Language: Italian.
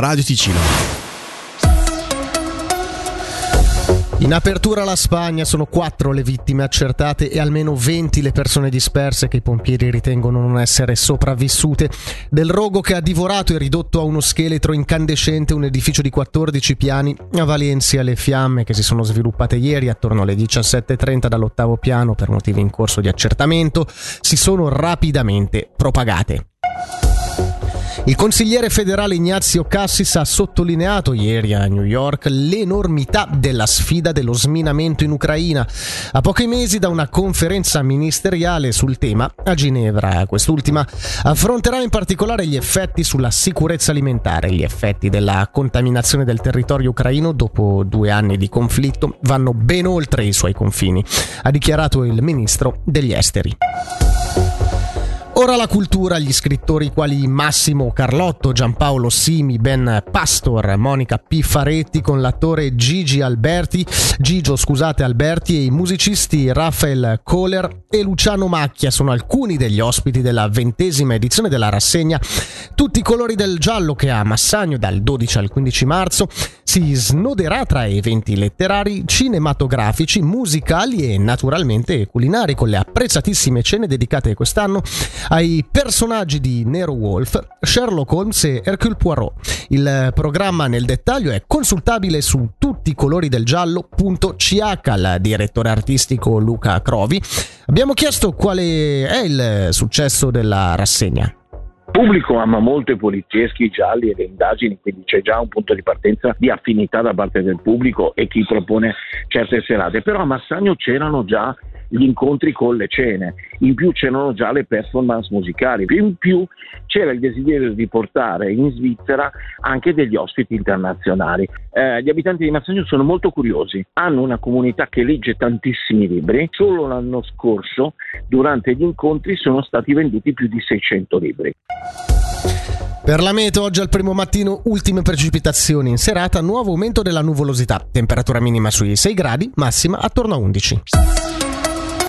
Radio Ticino. In apertura alla Spagna sono quattro le vittime accertate e almeno 20 le persone disperse che i pompieri ritengono non essere sopravvissute. Del rogo che ha divorato e ridotto a uno scheletro incandescente un edificio di 14 piani a Valencia le fiamme che si sono sviluppate ieri attorno alle 17.30 dall'ottavo piano per motivi in corso di accertamento si sono rapidamente propagate. Il consigliere federale Ignazio Cassis ha sottolineato ieri a New York l'enormità della sfida dello sminamento in Ucraina, a pochi mesi da una conferenza ministeriale sul tema a Ginevra. Quest'ultima affronterà in particolare gli effetti sulla sicurezza alimentare. Gli effetti della contaminazione del territorio ucraino dopo due anni di conflitto vanno ben oltre i suoi confini, ha dichiarato il ministro degli esteri. Ora la cultura, gli scrittori quali Massimo Carlotto, Giampaolo Simi, Ben Pastor, Monica P. Faretti con l'attore Gigi Alberti, Gigio scusate Alberti e i musicisti Rafael Kohler e Luciano Macchia sono alcuni degli ospiti della ventesima edizione della rassegna Tutti i colori del giallo che a Massagno dal 12 al 15 marzo si snoderà tra eventi letterari, cinematografici, musicali e naturalmente culinari con le apprezzatissime cene dedicate quest'anno ai personaggi di Nero Wolf, Sherlock Holmes e Hercule Poirot. Il programma nel dettaglio è consultabile su tutti i colori del giallo.ch al direttore artistico Luca Crovi. Abbiamo chiesto quale è il successo della rassegna. Pubblico ama molto i polizieschi, gialli e le indagini, quindi c'è già un punto di partenza di affinità da parte del pubblico e chi propone certe serate. Però a Massagno c'erano già gli incontri con le cene, in più c'erano già le performance musicali, in più c'era il desiderio di portare in Svizzera anche degli ospiti internazionali. Eh, gli abitanti di Mazzagno sono molto curiosi, hanno una comunità che legge tantissimi libri, solo l'anno scorso durante gli incontri sono stati venduti più di 600 libri. Per la meteo oggi al primo mattino ultime precipitazioni in serata, nuovo aumento della nuvolosità, temperatura minima sui 6 gradi, massima attorno a 11.